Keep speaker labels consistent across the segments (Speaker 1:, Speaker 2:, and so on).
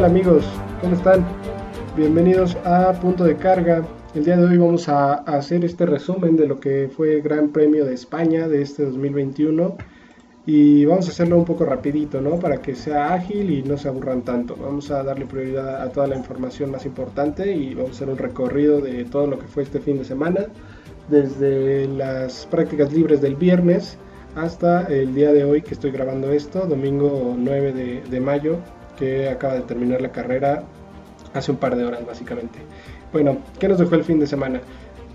Speaker 1: ¿Qué tal amigos? ¿Cómo están? Bienvenidos a Punto de Carga. El día de hoy vamos a hacer este resumen de lo que fue el Gran Premio de España de este 2021 y vamos a hacerlo un poco rapidito, ¿no? Para que sea ágil y no se aburran tanto. Vamos a darle prioridad a toda la información más importante y vamos a hacer un recorrido de todo lo que fue este fin de semana, desde las prácticas libres del viernes hasta el día de hoy que estoy grabando esto, domingo 9 de, mayo, acaba de terminar la carrera hace un par de horas básicamente. Bueno, ¿qué nos dejó el fin de semana?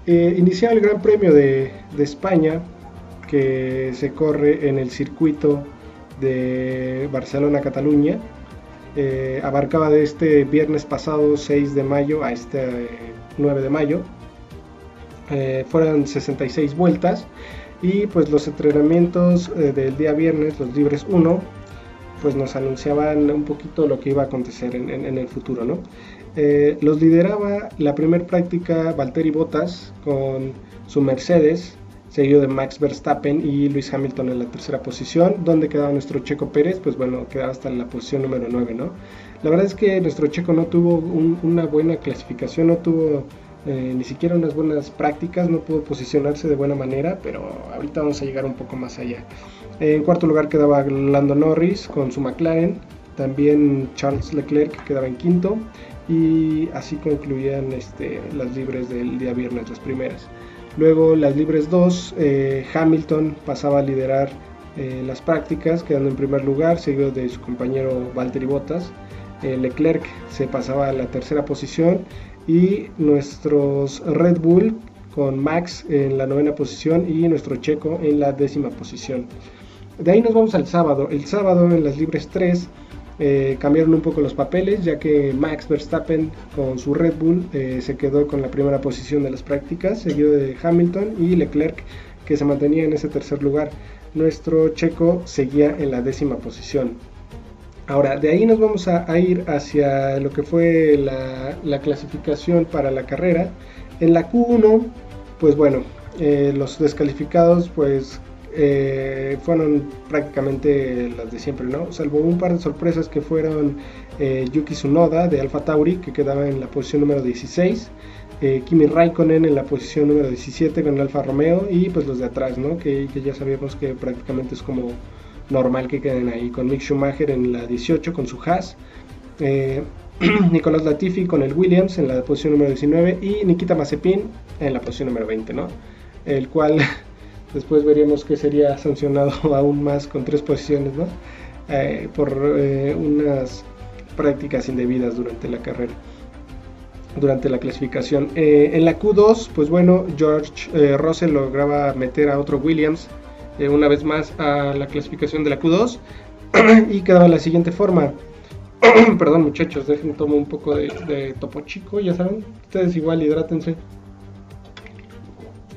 Speaker 1: Eh, iniciaba el Gran Premio de, España, que se corre en el circuito de Barcelona-Cataluña. Eh, abarcaba de este viernes pasado 6 de mayo a este 9 de mayo. Eh, fueron 66 vueltas y pues los entrenamientos eh, del día viernes, los libres 1, pues nos anunciaban un poquito lo que iba a acontecer en, en el futuro, ¿no? los lideraba la primera práctica Valtteri Bottas con su Mercedes seguido de Max Verstappen y Luis Hamilton en la tercera posición. ¿Dónde quedaba nuestro Checo Pérez? Pues bueno, quedaba hasta en la posición número 9, ¿no? La verdad es que nuestro Checo no tuvo una buena clasificación, no tuvo eh, ni siquiera unas buenas prácticas, no pudo posicionarse de buena manera, pero ahorita vamos a llegar un poco más allá. En cuarto lugar quedaba Lando Norris con su McLaren, también Charles Leclerc que quedaba en quinto y así concluían este, las libres del día viernes, las primeras. Luego las libres 2, eh, Hamilton pasaba a liderar eh, las prácticas, quedando en primer lugar, seguido de su compañero Valtteri Bottas. Eh, Leclerc se pasaba a la tercera posición y nuestros Red Bull con Max en la novena posición y nuestro Checo en la décima posición. De ahí nos vamos al sábado. El sábado en las libres 3 eh, cambiaron un poco los papeles, ya que Max Verstappen con su Red Bull eh, se quedó con la primera posición de las prácticas, seguido de Hamilton y Leclerc, que se mantenía en ese tercer lugar. Nuestro checo seguía en la décima posición. Ahora, de ahí nos vamos a, ir hacia lo que fue la, la, clasificación para la carrera. En la Q1, pues bueno, eh, los descalificados pues eh, fueron prácticamente las de siempre, ¿no? Salvo un par de sorpresas que fueron eh, Yuki Tsunoda de Alfa Tauri, que quedaba en la posición número 16, eh, Kimi Raikkonen en la posición número 17 con el Alfa Romeo y pues los de atrás, ¿no? Que, ya sabíamos que prácticamente es como normal que queden ahí, con Mick Schumacher en la 18 con su Haas. Nicolás Latifi con el Williams en la posición número 19 y Nikita Mazepin en la posición número 20, ¿no? El cual Después veríamos que sería sancionado aún más con tres posiciones, ¿no? Eh, por eh, unas prácticas indebidas durante la carrera, durante la clasificación. Eh, en la Q2, pues bueno, George Russell lograba meter a otro Williams una vez más a la clasificación de la Q2 y quedaba de la siguiente forma. Perdón muchachos, dejen tomar un poco de, de topo chico, ya saben, ustedes igual hidrátense.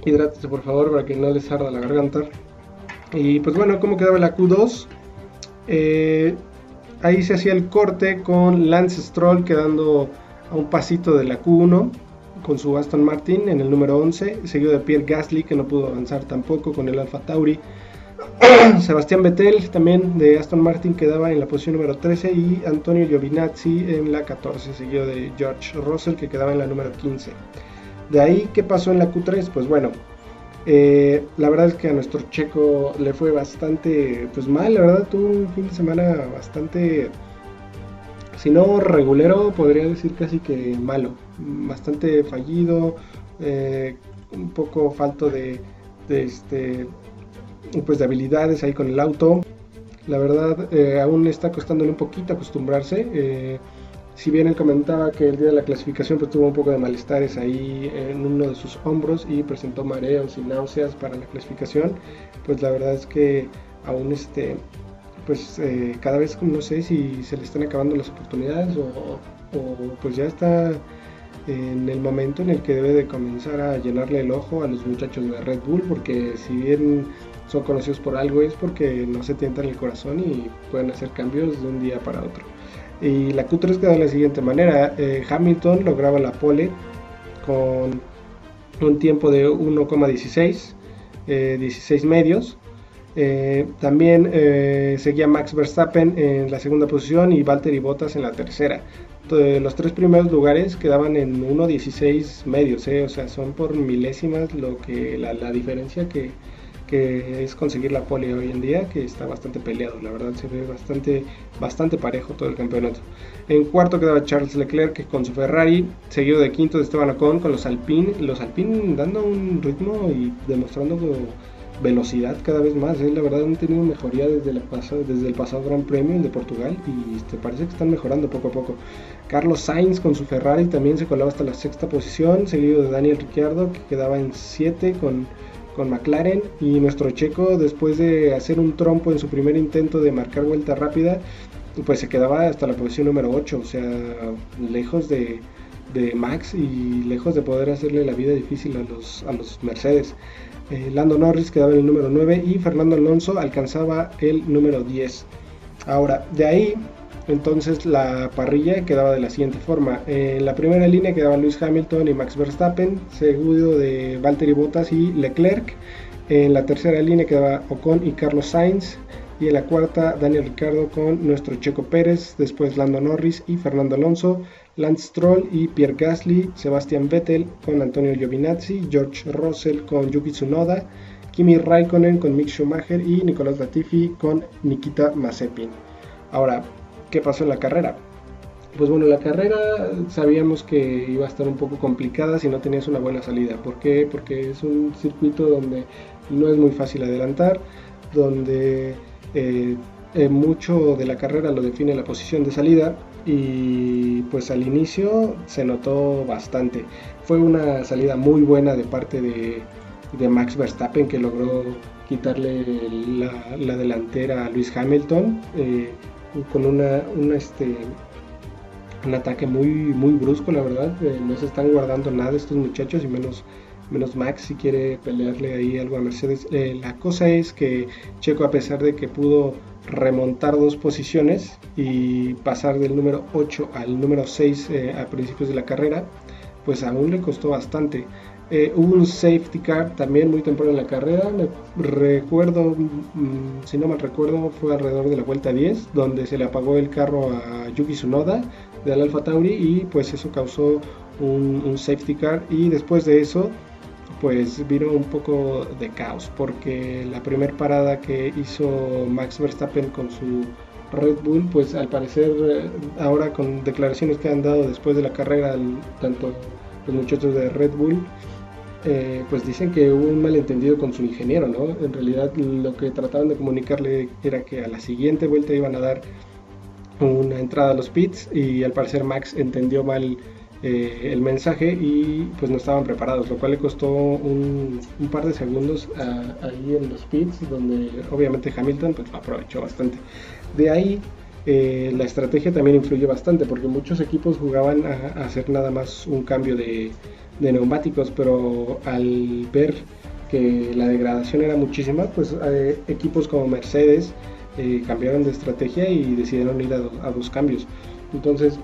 Speaker 1: Hidrátense por favor para que no les arda la garganta. Y pues bueno, ¿cómo quedaba la Q2? Eh, ahí se hacía el corte con Lance Stroll quedando a un pasito de la Q1 con su Aston Martin en el número 11, seguido de Pierre Gasly que no pudo avanzar tampoco con el Alfa Tauri. Sebastián Vettel también de Aston Martin quedaba en la posición número 13 y Antonio Giovinazzi en la 14, seguido de George Russell que quedaba en la número 15. De ahí, ¿qué pasó en la Q3? Pues bueno, eh, la verdad es que a nuestro checo le fue bastante pues mal, la verdad tuvo un fin de semana bastante, si no regulero, podría decir casi que malo, bastante fallido, eh, un poco falto de, este, pues de habilidades ahí con el auto. La verdad, eh, aún está costándole un poquito acostumbrarse. Si bien él comentaba que el día de la clasificación pues, tuvo un poco de malestares ahí en uno de sus hombros y presentó mareos y náuseas para la clasificación, pues la verdad es que aún este, pues eh, cada vez no sé si se le están acabando las oportunidades o, pues ya está en el momento en el que debe de comenzar a llenarle el ojo a los muchachos de Red Bull, porque si bien son conocidos por algo es porque no se tientan el corazón y pueden hacer cambios de un día para otro. Y la Q3 quedó de la siguiente manera. Eh, Hamilton lograba la pole con un tiempo de 1,16, 16 eh, medios. Eh, también eh, seguía Max Verstappen en la segunda posición y Valtteri Bottas en la tercera. los tres primeros lugares quedaban en 1.16 medios, eh, o sea, son por milésimas lo que la, diferencia que, que, es conseguir la pole hoy en día, que está bastante peleado, la verdad se ve bastante, bastante parejo todo el campeonato. En cuarto quedaba Charles Leclerc con su Ferrari, seguido de quinto de Esteban Ocon con los Alpine, los Alpine dando un ritmo y demostrando como velocidad cada vez más. ¿eh? La verdad han tenido mejoría desde, la desde el pasado Gran Premio, de Portugal, y este, parece que están mejorando poco a poco. Carlos Sainz con su Ferrari también se colaba hasta la sexta posición, seguido de Daniel Ricciardo que quedaba en 7 con, con McLaren. Y nuestro checo, después de hacer un trompo en su primer intento de marcar vuelta rápida, pues se quedaba hasta la posición número 8, o sea, lejos de, de Max y lejos de poder hacerle la vida difícil a los, a los Mercedes. Eh, Lando Norris quedaba en el número 9 y Fernando Alonso alcanzaba el número 10. Ahora, de ahí, entonces la parrilla quedaba de la siguiente forma. En la primera línea quedaban Lewis Hamilton y Max Verstappen, seguido de Valtteri Bottas y Leclerc. En la tercera línea quedaba Ocon y Carlos Sainz. Y en la cuarta, Daniel Ricardo con nuestro Checo Pérez, después Lando Norris y Fernando Alonso, Lance Stroll y Pierre Gasly, Sebastian Vettel con Antonio Giovinazzi, George Russell con Yuki Tsunoda, Kimi Raikkonen con Mick Schumacher y Nicolás Latifi con Nikita Mazepin. Ahora, ¿qué pasó en la carrera? Pues bueno, la carrera sabíamos que iba a estar un poco complicada si no tenías una buena salida. ¿Por qué? Porque es un circuito donde no es muy fácil adelantar, donde eh, eh, mucho de la carrera lo define la posición de salida y pues al inicio se notó bastante. Fue una salida muy buena de parte de, Max Verstappen que logró quitarle la, delantera a Luis Hamilton eh, con una, este, un ataque muy, muy brusco, la verdad. Eh, no se están guardando nada estos muchachos y menos, menos Max si quiere pelearle ahí algo a Mercedes. Eh, la cosa es que Checo, a pesar de que pudo remontar dos posiciones y pasar del número 8 al número 6 eh, a principios de la carrera, pues aún le costó bastante. Eh, hubo un safety car también muy temprano en la carrera. recuerdo, mm, si no mal recuerdo, fue alrededor de la vuelta 10, donde se le apagó el carro a Yuki Tsunoda del Alfa Tauri y pues eso causó un, un safety car. Y después de eso, pues vino un poco de caos porque la primera parada que hizo Max Verstappen con su Red Bull, pues al parecer eh, ahora con declaraciones que han dado después de la carrera, tanto los muchachos de Red Bull, eh, pues dicen que hubo un malentendido con su ingeniero, ¿no? En realidad lo que trataban de comunicarle era que a la siguiente vuelta iban a dar una entrada a los pits y al parecer Max entendió mal eh, el mensaje y pues no estaban preparados, lo cual le costó un, par de segundos ahí en los pits, donde obviamente Hamilton pues aprovechó bastante. De ahí eh, la estrategia también influyó bastante porque muchos equipos jugaban a, hacer nada más un cambio de, neumáticos, pero al ver que la degradación era muchísima, pues eh, equipos como Mercedes cambiaron de estrategia y decidieron ir a, a dos cambios. Entonces,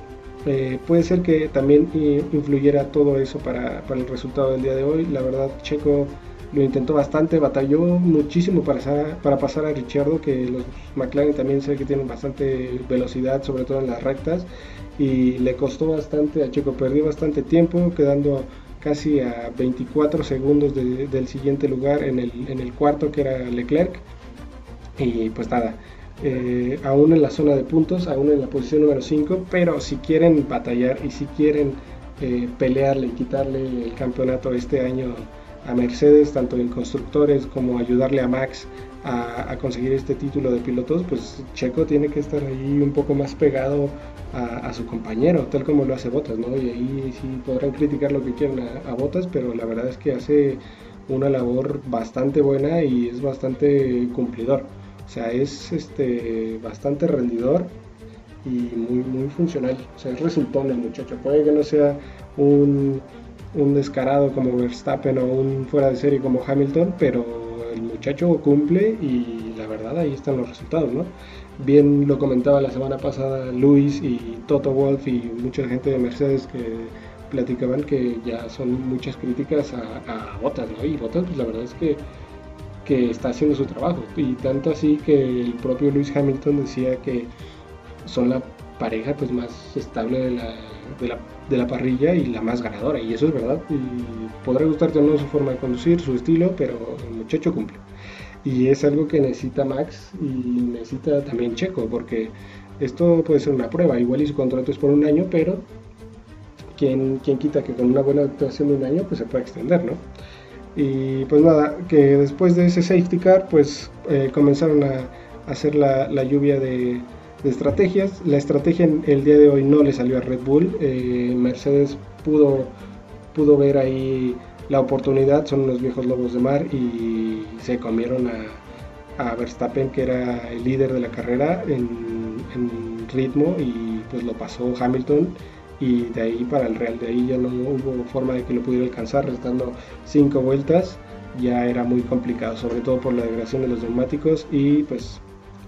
Speaker 1: eh, puede ser que también influyera todo eso para, el resultado del día de hoy. La verdad, Checo lo intentó bastante, batalló muchísimo para, para pasar a Richardo, que los McLaren también sé que tienen bastante velocidad, sobre todo en las rectas, y le costó bastante a Checo, perdió bastante tiempo, quedando casi a 24 segundos del siguiente lugar en el, en el cuarto, que era Leclerc. Y pues nada, eh, aún en la zona de puntos, aún en la posición número 5, pero si quieren batallar y si quieren eh, pelearle y quitarle el campeonato este año a Mercedes, tanto en constructores como ayudarle a Max a, conseguir este título de pilotos, pues Checo tiene que estar ahí un poco más pegado a, su compañero, tal como lo hace Botas, ¿no? Y ahí sí podrán criticar lo que quieran a, a Botas, pero la verdad es que hace una labor bastante buena y es bastante cumplidor. O sea, es este, bastante rendidor y muy, muy funcional. O sea, es resultón el muchacho. Puede que no sea un, un descarado como Verstappen o un fuera de serie como Hamilton, pero el muchacho cumple y la verdad ahí están los resultados, ¿no? Bien lo comentaba la semana pasada Luis y Toto Wolf y mucha gente de Mercedes que platicaban que ya son muchas críticas a, a Bottas, ¿no? Y Bottas, pues la verdad es que que está haciendo su trabajo. Y tanto así que el propio Lewis Hamilton decía que son la pareja pues más estable de la, de la, de la parrilla y la más ganadora. Y eso es verdad. Y podrá gustarte no su forma de conducir, su estilo, pero el muchacho cumple. Y es algo que necesita Max y necesita también Checo, porque esto puede ser una prueba. Igual y su contrato es por un año, pero quien quita que con una buena actuación de un año pues se puede extender, ¿no? Y pues nada, que después de ese safety car, pues eh, comenzaron a hacer la, la lluvia de, de, estrategias. La estrategia el día de hoy no le salió a Red Bull. Eh, Mercedes pudo, pudo ver ahí la oportunidad, son unos viejos lobos de mar y se comieron a, a Verstappen, que era el líder de la carrera en, en ritmo, y pues lo pasó Hamilton y de ahí para el Real, de ahí ya no hubo forma de que lo pudiera alcanzar, restando cinco vueltas, ya era muy complicado, sobre todo por la degradación de los neumáticos y pues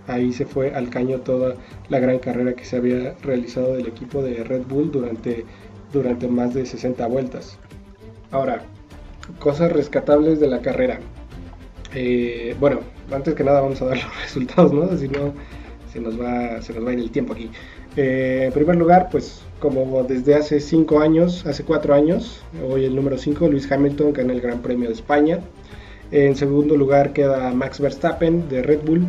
Speaker 1: ahí se fue al caño toda la gran carrera que se había realizado del equipo de Red Bull durante, durante más de 60 vueltas. Ahora, cosas rescatables de la carrera. Eh, bueno, antes que nada vamos a dar los resultados, ¿no? Si no, se nos va, se nos va a ir el tiempo aquí. Eh, en primer lugar, pues como desde hace 5 años, hace 4 años, hoy el número 5, Luis Hamilton gana el Gran Premio de España. En segundo lugar queda Max Verstappen de Red Bull.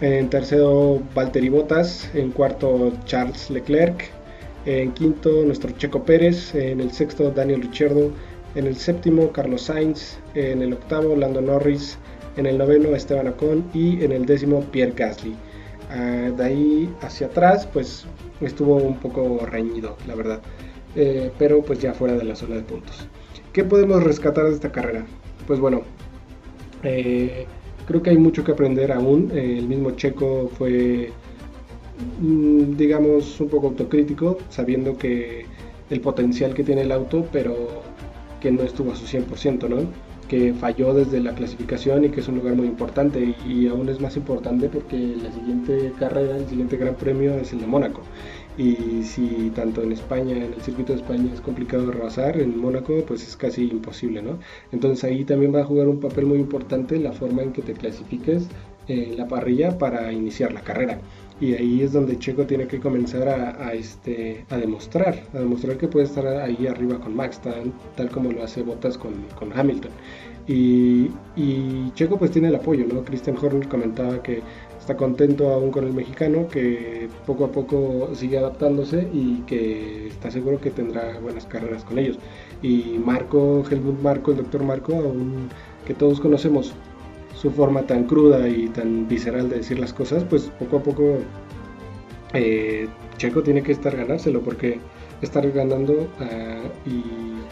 Speaker 1: En tercero, Valtteri Bottas. En cuarto, Charles Leclerc. En quinto, nuestro Checo Pérez. En el sexto, Daniel Ricciardo. En el séptimo, Carlos Sainz. En el octavo, Lando Norris. En el noveno, Esteban Ocon. Y en el décimo, Pierre Gasly. Uh, de ahí hacia atrás, pues estuvo un poco reñido, la verdad. Eh, pero pues ya fuera de la zona de puntos. ¿Qué podemos rescatar de esta carrera? Pues bueno, eh, creo que hay mucho que aprender aún. Eh, el mismo Checo fue, mm, digamos, un poco autocrítico, sabiendo que el potencial que tiene el auto, pero que no estuvo a su 100%, ¿no? que falló desde la clasificación y que es un lugar muy importante y, aún es más importante porque la siguiente carrera, el siguiente gran premio es el de Mónaco y si tanto en España, en el circuito de España es complicado rebasar, en Mónaco pues es casi imposible, ¿no? Entonces ahí también va a jugar un papel muy importante la forma en que te clasifiques en la parrilla para iniciar la carrera y ahí es donde Checo tiene que comenzar a, este, a demostrar, a demostrar que puede estar ahí arriba con Max, tal, como lo hace Bottas con, con Hamilton. Y, y, Checo pues tiene el apoyo, ¿no? Christian Horner comentaba que está contento aún con el mexicano, que poco a poco sigue adaptándose y que está seguro que tendrá buenas carreras con ellos. Y Marco, Helmut Marco, el doctor Marco, aún que todos conocemos, su forma tan cruda y tan visceral de decir las cosas, pues poco a poco eh, Checo tiene que estar ganárselo porque estar ganando uh, y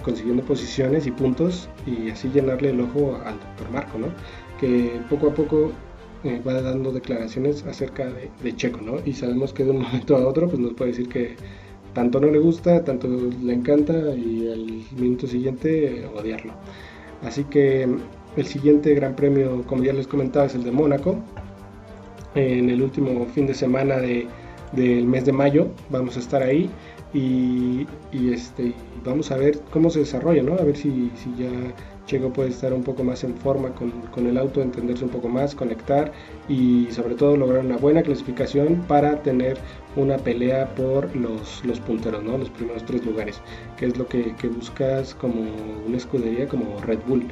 Speaker 1: consiguiendo posiciones y puntos y así llenarle el ojo al doctor Marco, ¿no? Que poco a poco eh, va dando declaraciones acerca de, de, Checo, ¿no? Y sabemos que de un momento a otro pues nos puede decir que tanto no le gusta, tanto le encanta y al minuto siguiente odiarlo. Así que el siguiente gran premio, como ya les comentaba, es el de Mónaco. En el último fin de semana de, del mes de mayo vamos a estar ahí y, este, vamos a ver cómo se desarrolla, ¿no? A ver si, si ya Checo puede estar un poco más en forma con, con, el auto, entenderse un poco más, conectar y sobre todo lograr una buena clasificación para tener una pelea por los, los punteros, ¿no? Los primeros tres lugares, que es lo que, que buscas como una escudería como Red Bull.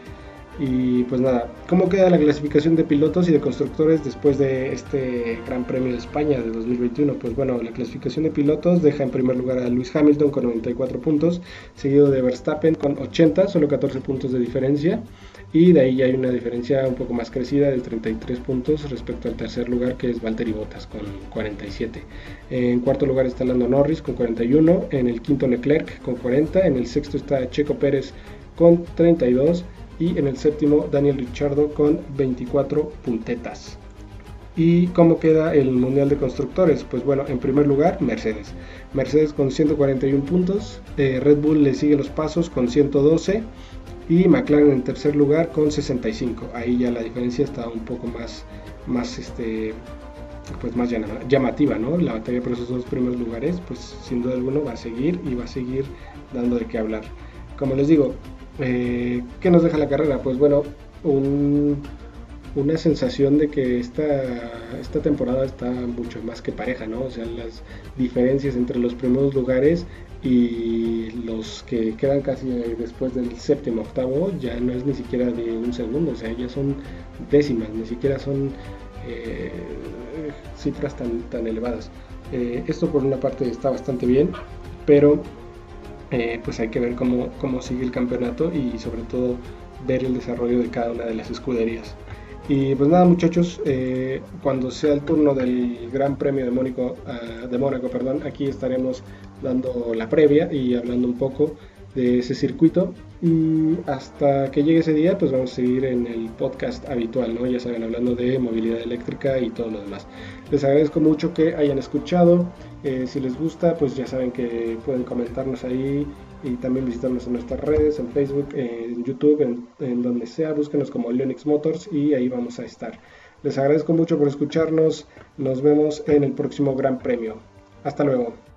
Speaker 1: Y pues nada, ¿cómo queda la clasificación de pilotos y de constructores después de este Gran Premio de España de 2021? Pues bueno, la clasificación de pilotos deja en primer lugar a Lewis Hamilton con 94 puntos, seguido de Verstappen con 80, solo 14 puntos de diferencia. Y de ahí ya hay una diferencia un poco más crecida de 33 puntos respecto al tercer lugar que es Valtteri Bottas con 47. En cuarto lugar está Lando Norris con 41, en el quinto Leclerc con 40, en el sexto está Checo Pérez con 32 y en el séptimo Daniel Ricciardo con 24 puntetas. ¿Y cómo queda el Mundial de Constructores? Pues bueno, en primer lugar Mercedes. Mercedes con 141 puntos, eh, Red Bull le sigue los pasos con 112 y McLaren en tercer lugar con 65. Ahí ya la diferencia está un poco más, más este, pues más llamativa, ¿no? La batalla por esos dos primeros lugares, pues sin duda alguna va a seguir y va a seguir dando de qué hablar. Como les digo, eh, ¿Qué nos deja la carrera? Pues bueno, un, una sensación de que esta, esta temporada está mucho más que pareja, ¿no? O sea, las diferencias entre los primeros lugares y los que quedan casi después del séptimo, octavo, ya no es ni siquiera de un segundo, o sea, ya son décimas, ni siquiera son eh, cifras tan, tan elevadas. Eh, esto por una parte está bastante bien, pero eh, pues hay que ver cómo, cómo sigue el campeonato y sobre todo ver el desarrollo de cada una de las escuderías. Y pues nada muchachos, eh, cuando sea el turno del Gran Premio de Mónaco, ah, de Mónaco perdón, aquí estaremos dando la previa y hablando un poco de ese circuito. Y hasta que llegue ese día, pues vamos a seguir en el podcast habitual, ¿no? Ya saben, hablando de movilidad eléctrica y todo lo demás. Les agradezco mucho que hayan escuchado. Eh, si les gusta, pues ya saben que pueden comentarnos ahí y también visitarnos en nuestras redes, en Facebook, en YouTube, en, donde sea. Búsquenos como Leonix Motors y ahí vamos a estar. Les agradezco mucho por escucharnos. Nos vemos en el próximo Gran Premio. Hasta luego.